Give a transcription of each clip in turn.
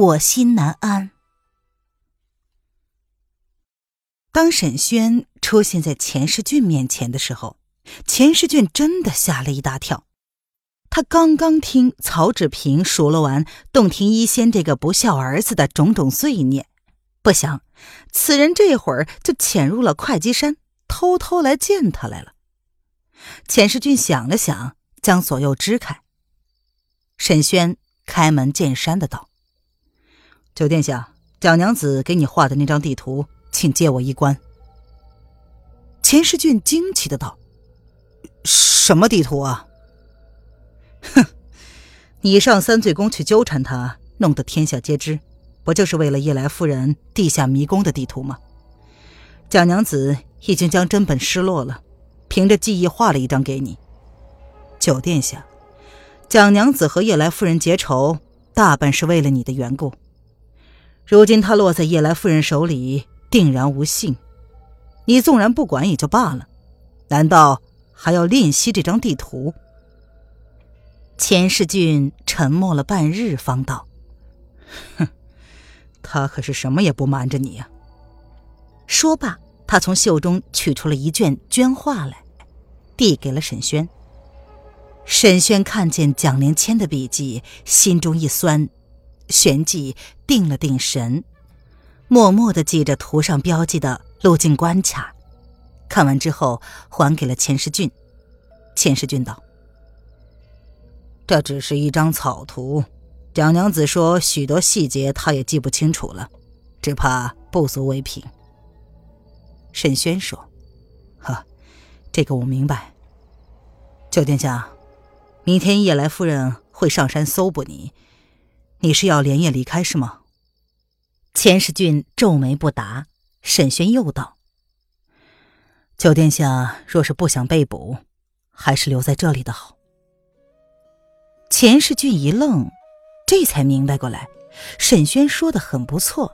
我心难安。当沈轩出现在钱世俊面前的时候，钱世俊真的吓了一大跳。他刚刚听曹志平数落完洞庭一仙这个不孝儿子的种种罪孽，不想此人这会儿就潜入了会稽山，偷偷来见他来了。钱世俊想了想，将左右支开。沈轩开门见山的道。九殿下，蒋娘子给你画的那张地图，请借我一观。钱世俊惊奇的道：“什么地图啊？”“哼，你上三罪宫去纠缠他，弄得天下皆知，不就是为了夜来夫人地下迷宫的地图吗？蒋娘子已经将真本失落了，凭着记忆画了一张给你。九殿下，蒋娘子和夜来夫人结仇，大半是为了你的缘故。”如今他落在叶来夫人手里，定然无幸。你纵然不管也就罢了，难道还要吝惜这张地图？钱世俊沉默了半日，方道：“哼，他可是什么也不瞒着你呀。”说罢，他从袖中取出了一卷绢画来，递给了沈轩。沈轩看见蒋连谦的笔迹，心中一酸。旋即定了定神，默默的记着图上标记的路径关卡。看完之后，还给了钱世俊。钱世俊道：“这只是一张草图，蒋娘子说许多细节她也记不清楚了，只怕不足为凭。”沈轩说：“呵，这个我明白。九殿下，明天夜来夫人会上山搜捕你。”你是要连夜离开是吗？钱世俊皱眉不答。沈轩又道：“九殿下若是不想被捕，还是留在这里的好。”钱世俊一愣，这才明白过来，沈轩说的很不错。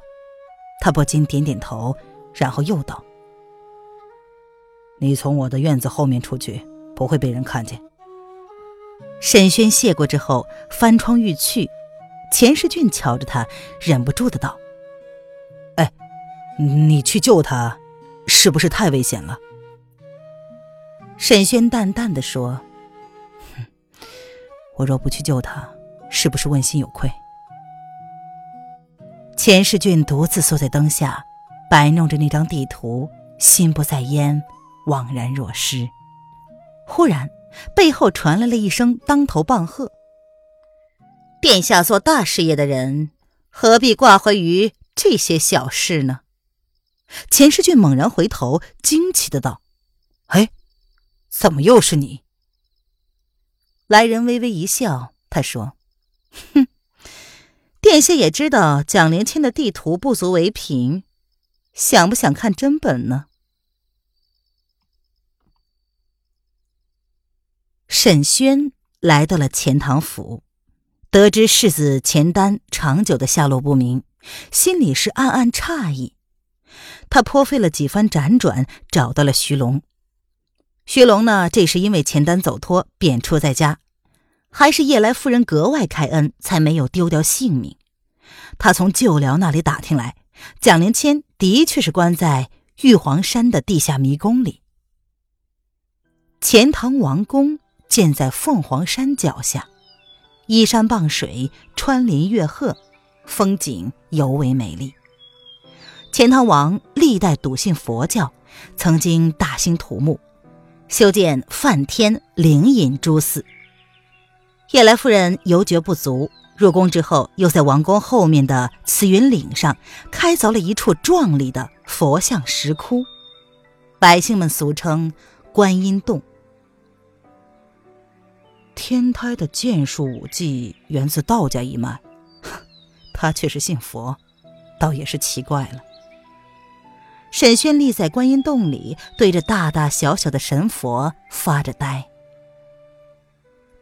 他不禁点点头，然后又道：“你从我的院子后面出去，不会被人看见。”沈轩谢过之后，翻窗欲去。钱世俊瞧着他，忍不住的道：“哎，你去救他，是不是太危险了？”沈轩淡淡的说：“哼，我若不去救他，是不是问心有愧？”钱世俊独自坐在灯下，摆弄着那张地图，心不在焉，惘然若失。忽然，背后传来了一声当头棒喝。殿下做大事业的人，何必挂怀于这些小事呢？钱世俊猛然回头，惊奇的道：“哎，怎么又是你？”来人微微一笑，他说：“哼，殿下也知道蒋连谦的地图不足为凭，想不想看真本呢？”沈轩来到了钱塘府。得知世子钱丹长久的下落不明，心里是暗暗诧异。他颇费了几番辗转，找到了徐龙。徐龙呢，这是因为钱丹走脱，贬出在家，还是叶来夫人格外开恩，才没有丢掉性命。他从旧僚那里打听来，蒋灵谦的确是关在玉皇山的地下迷宫里。钱塘王宫建在凤凰山脚下。依山傍水，穿林越壑，风景尤为美丽。钱塘王历代笃信佛教，曾经大兴土木，修建梵天灵隐诸寺。夜来夫人犹觉不足，入宫之后，又在王宫后面的慈云岭上开凿了一处壮丽的佛像石窟，百姓们俗称观音洞。天胎的剑术武技源自道家一脉，他却是信佛，倒也是奇怪了。沈轩立在观音洞里，对着大大小小的神佛发着呆。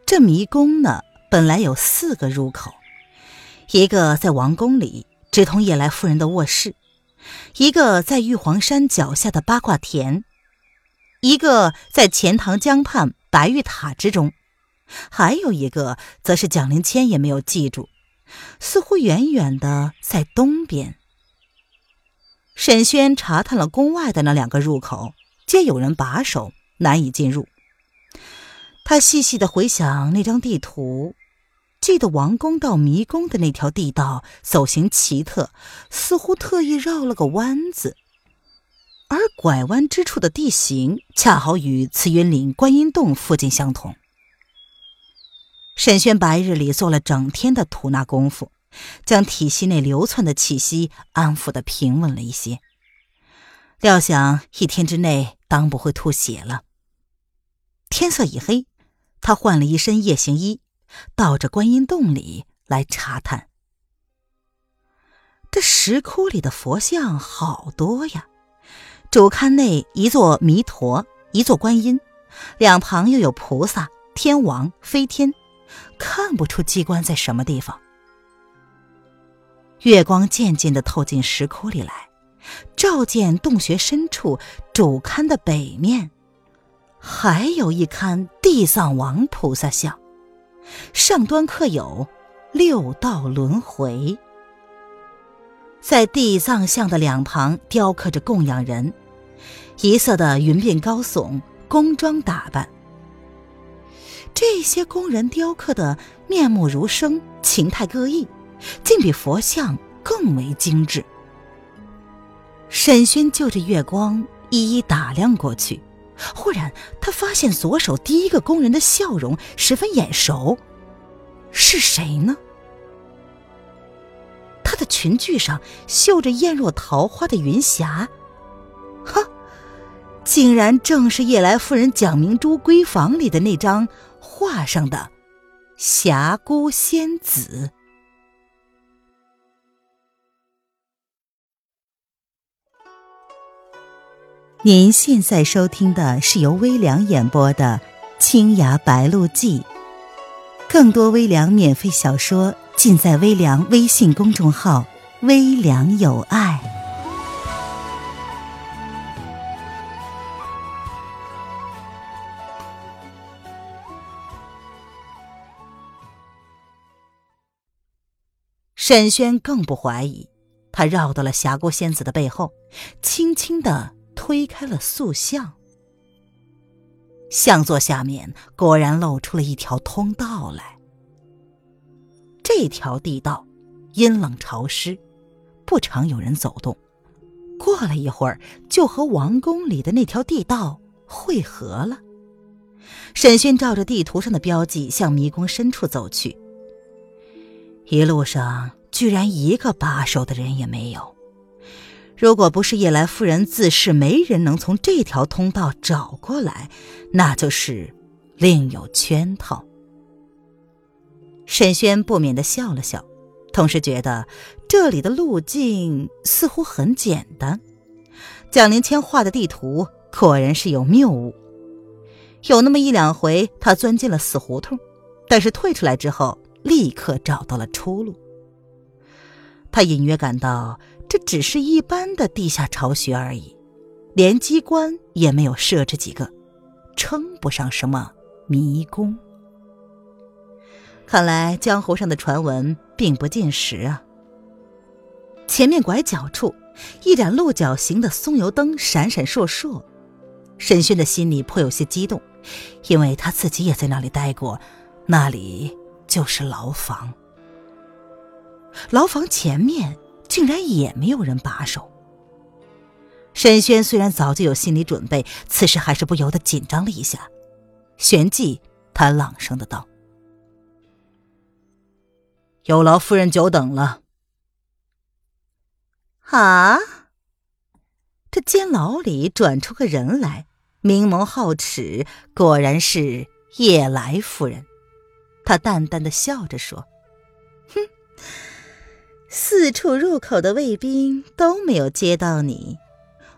这迷宫呢，本来有四个入口，一个在王宫里，直通夜来夫人的卧室；一个在玉皇山脚下的八卦田；一个在钱塘江畔白玉塔之中；还有一个，则是蒋灵谦也没有记住，似乎远远的在东边。沈轩查探了宫外的那两个入口，皆有人把守，难以进入。他细细的回想那张地图，记得王宫到迷宫的那条地道走形奇特，似乎特意绕了个弯子，而拐弯之处的地形恰好与慈云岭观音洞附近相同。沈轩白日里做了整天的吐纳功夫。将体系内流窜的气息安抚的平稳了一些，料想一天之内当不会吐血了。天色已黑，他换了一身夜行衣，到这观音洞里来查探。这石窟里的佛像好多呀，主龛内一座弥陀，一座观音，两旁又有菩萨、天王、飞天，看不出机关在什么地方。月光渐渐的透进石窟里来，照见洞穴深处主龛的北面，还有一龛地藏王菩萨像，上端刻有六道轮回。在地藏像的两旁雕刻着供养人，一色的云鬓高耸，宫装打扮。这些工人雕刻的面目如生，形态各异。竟比佛像更为精致。沈轩就着月光一一打量过去，忽然他发现左手第一个工人的笑容十分眼熟，是谁呢？他的裙裾上绣着艳若桃花的云霞，哈，竟然正是夜来夫人蒋明珠闺房里的那张画上的霞姑仙子。您现在收听的是由微凉演播的《青崖白鹿记》，更多微凉免费小说尽在微凉微信公众号“微凉有爱”。沈轩更不怀疑，他绕到了霞姑仙子的背后，轻轻的。推开了塑像，像座下面果然露出了一条通道来。这条地道阴冷潮湿，不常有人走动。过了一会儿，就和王宫里的那条地道汇合了。沈轩照着地图上的标记向迷宫深处走去，一路上居然一个把守的人也没有。如果不是夜来夫人自恃没人能从这条通道找过来，那就是另有圈套。沈轩不免的笑了笑，同时觉得这里的路径似乎很简单。蒋灵谦画的地图果然是有谬误。有那么一两回，他钻进了死胡同，但是退出来之后，立刻找到了出路。他隐约感到。这只是一般的地下巢穴而已，连机关也没有设置几个，称不上什么迷宫。看来江湖上的传闻并不尽实啊！前面拐角处，一盏鹿角形的松油灯闪闪烁烁，沈轩的心里颇有些激动，因为他自己也在那里待过，那里就是牢房。牢房前面。竟然也没有人把守。沈轩虽然早就有心理准备，此时还是不由得紧张了一下，旋即他朗声的道：“有劳夫人久等了。”啊！这监牢里转出个人来，明眸皓齿，果然是夜来夫人。他淡淡的笑着说：“哼。”四处入口的卫兵都没有接到你，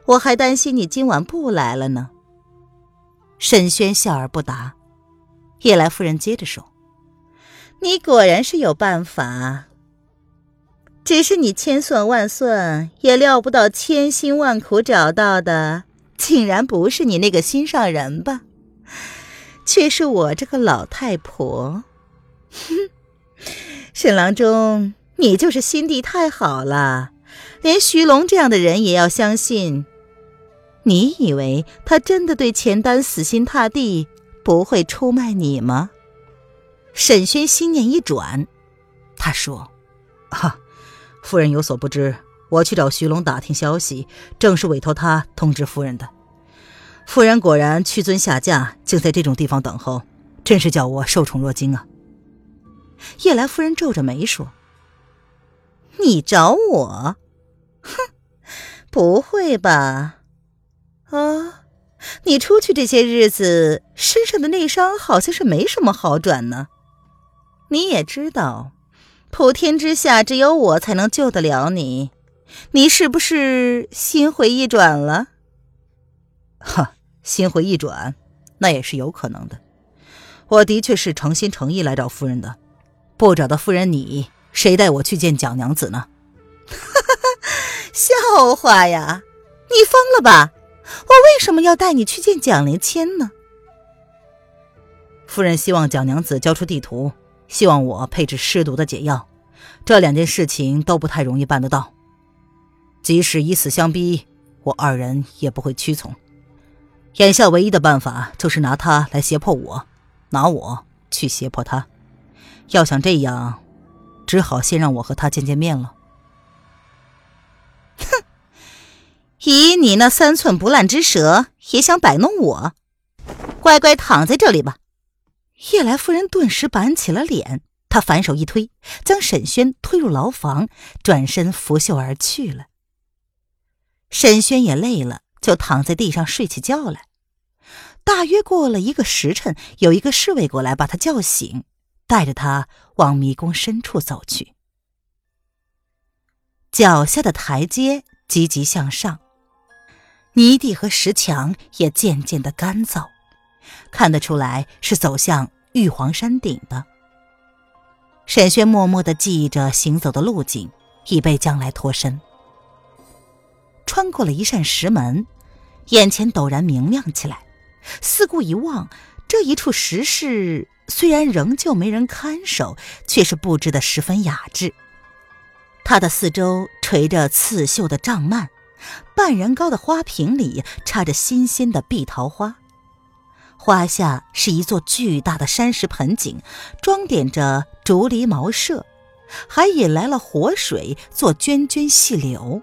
我还担心你今晚不来了呢。沈轩笑而不答。夜来夫人接着说：“你果然是有办法，只是你千算万算也料不到，千辛万苦找到的，竟然不是你那个心上人吧，却是我这个老太婆。哼，沈郎中，你就是心地太好了，连徐龙这样的人也要相信。你以为他真的对钱丹死心塌地？”不会出卖你吗？沈轩心念一转，他说：“哈，夫人有所不知，我去找徐龙打听消息，正是委托他通知夫人的。夫人果然屈尊下嫁，竟在这种地方等候，真是叫我受宠若惊啊。”叶来夫人皱着眉说：“你找我？哼，不会吧？啊？”你出去这些日子，身上的内伤好像是没什么好转呢。你也知道，普天之下只有我才能救得了你。你是不是心回意转了？哈，心回意转，那也是有可能的。我的确是诚心诚意来找夫人的，不找到夫人，你谁带我去见蒋娘子呢？哈哈，笑话呀！你疯了吧？我为什么要带你去见蒋灵谦呢？夫人希望蒋娘子交出地图，希望我配置尸毒的解药，这两件事情都不太容易办得到。即使以死相逼，我二人也不会屈从。眼下唯一的办法就是拿他来胁迫我，拿我去胁迫他。要想这样，只好先让我和他见见面了。哼以你那三寸不烂之舌，也想摆弄我？乖乖躺在这里吧！叶来夫人顿时板起了脸，她反手一推，将沈轩推入牢房，转身拂袖而去了。沈轩也累了，就躺在地上睡起觉来。大约过了一个时辰，有一个侍卫过来把他叫醒，带着他往迷宫深处走去。脚下的台阶急急向上。泥地和石墙也渐渐的干燥，看得出来是走向玉皇山顶的。沈轩默默的记忆着行走的路径，以备将来脱身。穿过了一扇石门，眼前陡然明亮起来。四顾一望，这一处石室虽然仍旧没人看守，却是布置的十分雅致。它的四周垂着刺绣的帐幔。半人高的花瓶里插着新鲜的碧桃花，花下是一座巨大的山石盆景，装点着竹篱茅舍，还引来了活水做涓涓细流。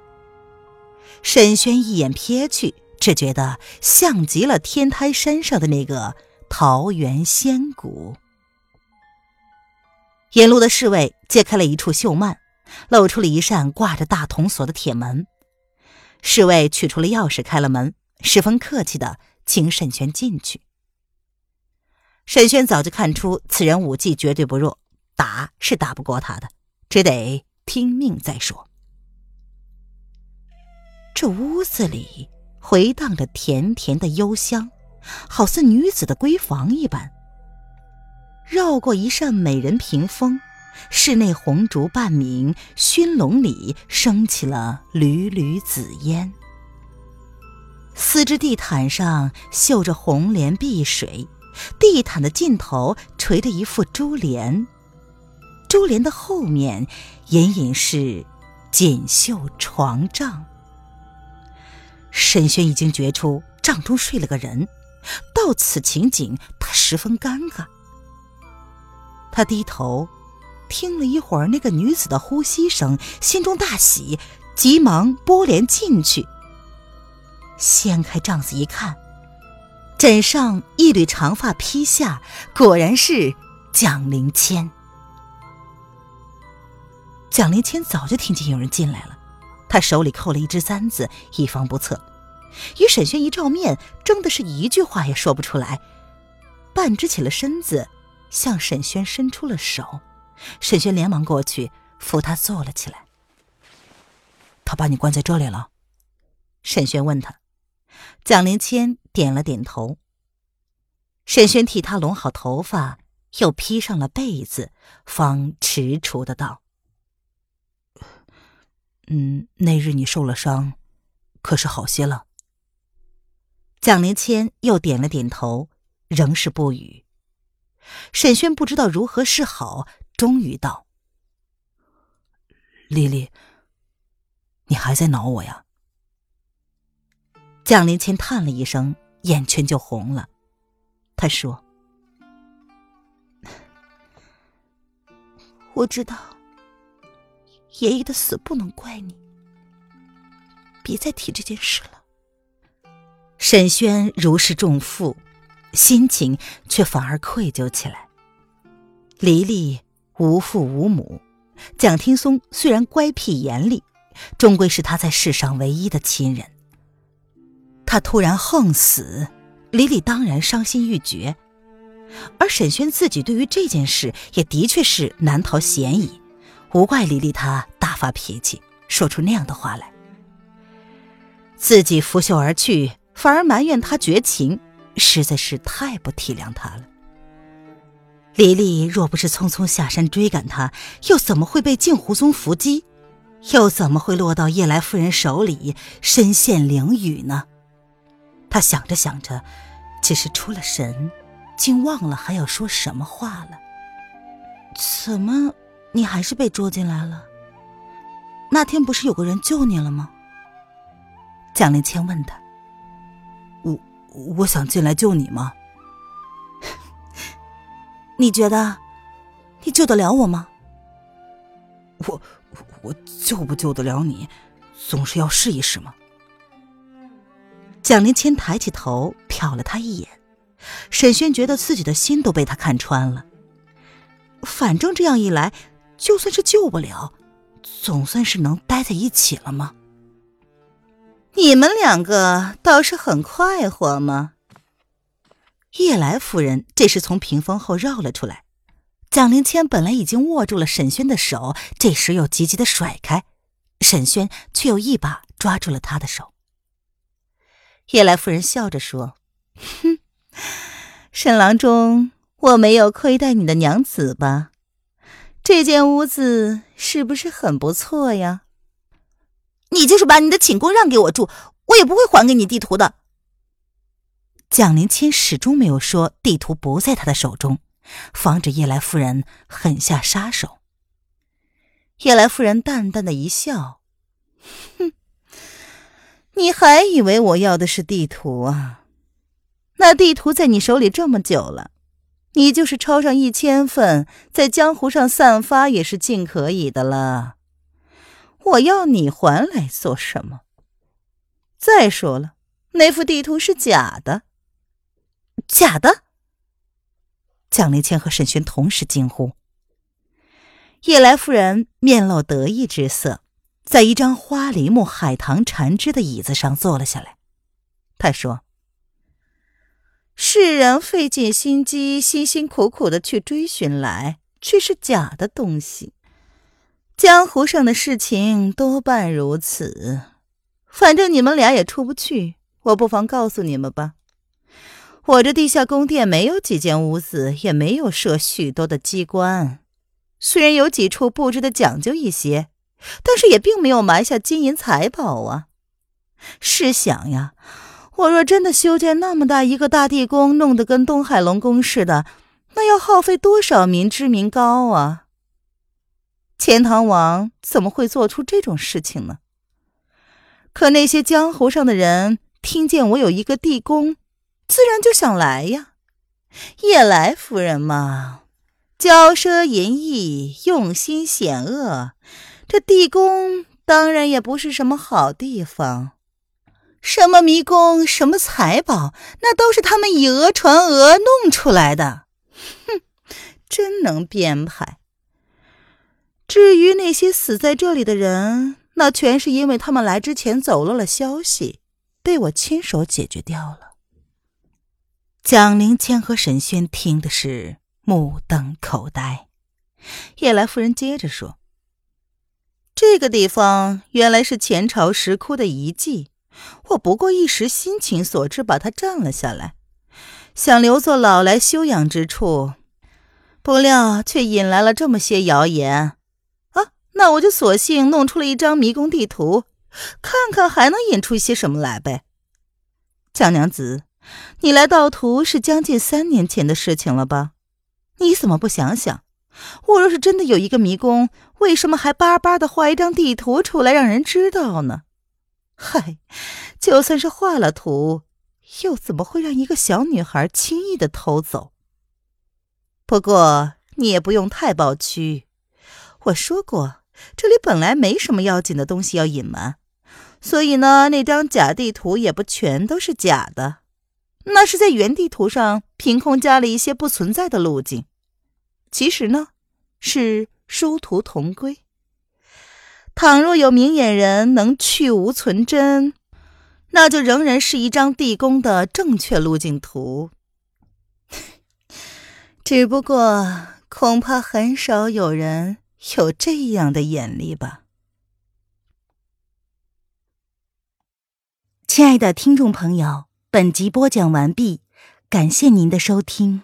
沈轩一眼瞥去，只觉得像极了天台山上的那个桃源仙谷。引路的侍卫揭开了一处绣幔，露出了一扇挂着大铜锁的铁门。侍卫取出了钥匙，开了门，十分客气的请沈轩进去。沈轩早就看出此人武技绝对不弱，打是打不过他的，只得听命再说。这屋子里回荡着甜甜的幽香，好似女子的闺房一般。绕过一扇美人屏风。室内红烛半明，熏笼里升起了缕缕紫烟。丝织地毯上绣着红莲碧水，地毯的尽头垂着一副珠帘，珠帘的后面隐隐是锦绣床帐。沈轩已经觉出帐中睡了个人，到此情景，他十分尴尬。他低头。听了一会儿那个女子的呼吸声，心中大喜，急忙拨帘进去。掀开帐子一看，枕上一缕长发披下，果然是蒋灵谦。蒋灵谦早就听见有人进来了，他手里扣了一只簪子，以防不测。与沈轩一照面，争的是一句话也说不出来，半支起了身子，向沈轩伸出了手。沈轩连忙过去扶他坐了起来。他把你关在这里了？沈轩问他。蒋灵谦点了点头。沈轩替他拢好头发，又披上了被子，方踟蹰的道：“嗯，那日你受了伤，可是好些了？”蒋灵谦又点了点头，仍是不语。沈轩不知道如何是好，终于道：“丽丽，你还在挠我呀？”蒋灵谦叹了一声，眼圈就红了。他说：“我知道，爷爷的死不能怪你，别再提这件事了。”沈轩如释重负，心情却反而愧疚起来。黎黎无父无母，蒋天松虽然乖僻严厉，终归是他在世上唯一的亲人。他突然横死，黎黎当然伤心欲绝，而沈轩自己对于这件事也的确是难逃嫌疑，无怪黎黎他大发脾气，说出那样的话来。自己拂袖而去，反而埋怨他绝情，实在是太不体谅他了。李丽若不是匆匆下山追赶他，又怎么会被镜湖宗伏击？又怎么会落到叶来夫人手里，身陷囹圄呢？他想着想着，只是出了神，竟忘了还要说什么话了。怎么，你还是被捉进来了？那天不是有个人救你了吗？蒋灵谦问他。我我想进来救你吗？你觉得，你救得了我吗？我我救不救得了你，总是要试一试嘛。蒋林谦抬起头瞟了他一眼，沈轩觉得自己的心都被他看穿了。反正这样一来，就算是救不了，总算是能待在一起了吗？你们两个倒是很快活吗？叶来夫人这时从屏风后绕了出来，蒋灵谦本来已经握住了沈轩的手，这时又急急的甩开，沈轩却又一把抓住了他的手。叶来夫人笑着说：“哼，沈郎中，我没有亏待你的娘子吧？这间屋子是不是很不错呀？你就是把你的寝宫让给我住，我也不会还给你地图的。”蒋灵谦始终没有说地图不在他的手中，防止叶来夫人狠下杀手。叶来夫人淡淡的一笑：“哼。”你还以为我要的是地图啊？那地图在你手里这么久了，你就是抄上一千份，在江湖上散发也是尽可以的了。我要你还来做什么？再说了，那幅地图是假的。假的！蒋灵谦和沈轩同时惊呼。叶来夫人面露得意之色。在一张花梨木海棠缠枝的椅子上坐了下来，他说：“世人费尽心机，辛辛苦苦的去追寻来，却是假的东西。江湖上的事情多半如此。反正你们俩也出不去，我不妨告诉你们吧。我这地下宫殿没有几间屋子，也没有设许多的机关，虽然有几处布置的讲究一些。”但是也并没有埋下金银财宝啊！试想呀，我若真的修建那么大一个大地宫，弄得跟东海龙宫似的，那要耗费多少民脂民膏啊！钱塘王怎么会做出这种事情呢？可那些江湖上的人听见我有一个地宫，自然就想来呀。夜来夫人嘛，骄奢淫逸，用心险恶。这地宫当然也不是什么好地方，什么迷宫，什么财宝，那都是他们以讹传讹弄出来的。哼，真能编排。至于那些死在这里的人，那全是因为他们来之前走漏了消息，被我亲手解决掉了。蒋灵谦和沈轩听的是目瞪口呆。叶来夫人接着说。这个地方原来是前朝石窟的遗迹，我不过一时心情所致，把它占了下来，想留作老来休养之处。不料却引来了这么些谣言，那我就索性弄出了一张迷宫地图，看看还能引出一些什么来呗。蒋娘子，你来盗图是将近三年前的事情了吧？你怎么不想想？我若是真的有一个迷宫，为什么还巴巴的画一张地图出来让人知道呢？嗨，就算是画了图，又怎么会让一个小女孩轻易的偷走？不过你也不用太抱屈，我说过，这里本来没什么要紧的东西要隐瞒，所以呢，那张假地图也不全都是假的，那是在原地图上凭空加了一些不存在的路径。其实呢，是殊途同归。倘若有明眼人能去无存真，那就仍然是一张地宫的正确路径图。只不过，恐怕很少有人有这样的眼力吧。亲爱的听众朋友，本集播讲完毕，感谢您的收听。